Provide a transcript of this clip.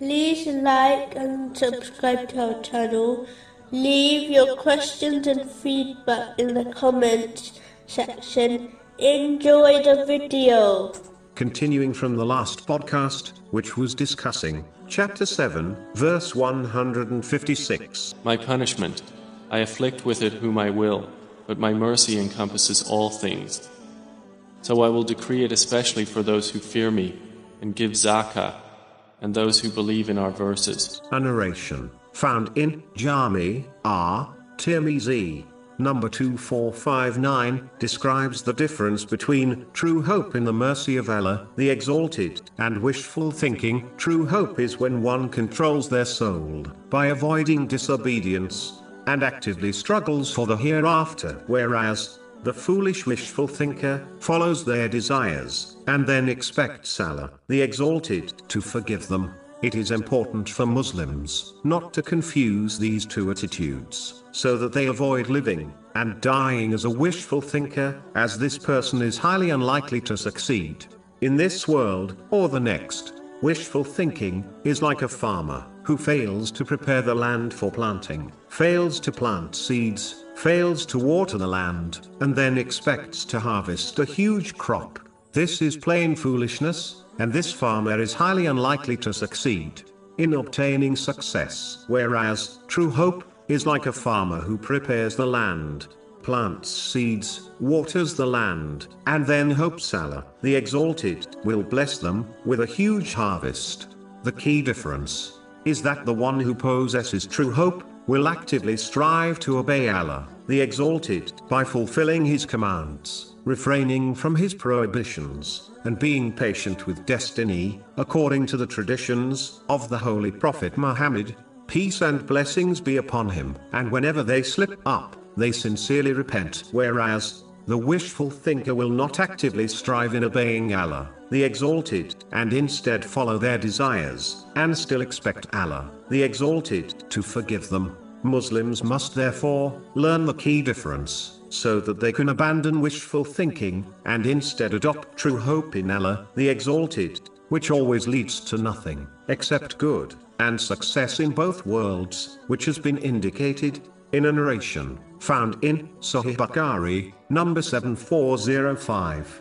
like and subscribe to our channel. Leave your questions and feedback in the comments section. Enjoy the video. Continuing from the last podcast, which was discussing chapter 7, verse 156. My punishment, I afflict with it whom I will, but my mercy encompasses all things. So I will decree it especially for those who fear me, and give zakah, and those who believe in our verses. A narration found in Jami R. Tirmizi, number 2459, describes the difference between true hope in the mercy of Allah, the Exalted, and wishful thinking. True hope is when one controls their soul by avoiding disobedience and actively struggles for the hereafter, whereas the foolish wishful thinker follows their desires and then expects Allah, the Exalted, to forgive them. It is important for Muslims not to confuse these two attitudes, so that they avoid living and dying as a wishful thinker, as this person is highly unlikely to succeed. In this world, or the next, wishful thinking is like a farmer who fails to prepare the land for planting, fails to plant seeds, fails to water the land, and then expects to harvest a huge crop. This is plain foolishness, and this farmer is highly unlikely to succeed in obtaining success. Whereas, true hope is like a farmer who prepares the land, plants seeds, waters the land, and then hopes Allah, the Exalted, will bless them with a huge harvest. The key difference is that the one who possesses true hope will actively strive to obey Allah, the Exalted, by fulfilling His commands, refraining from His prohibitions, and being patient with destiny, according to the traditions of the Holy Prophet Muhammad, peace and blessings be upon him. And whenever they slip up, they sincerely repent. Whereas, the wishful thinker will not actively strive in obeying Allah, the Exalted, and instead follow their desires, and still expect Allah, the Exalted, to forgive them. Muslims must therefore learn the key difference, so that they can abandon wishful thinking, and instead adopt true hope in Allah, the Exalted, which always leads to nothing except good and success in both worlds, which has been indicated in a narration found in Sahih Bukhari, number 7405.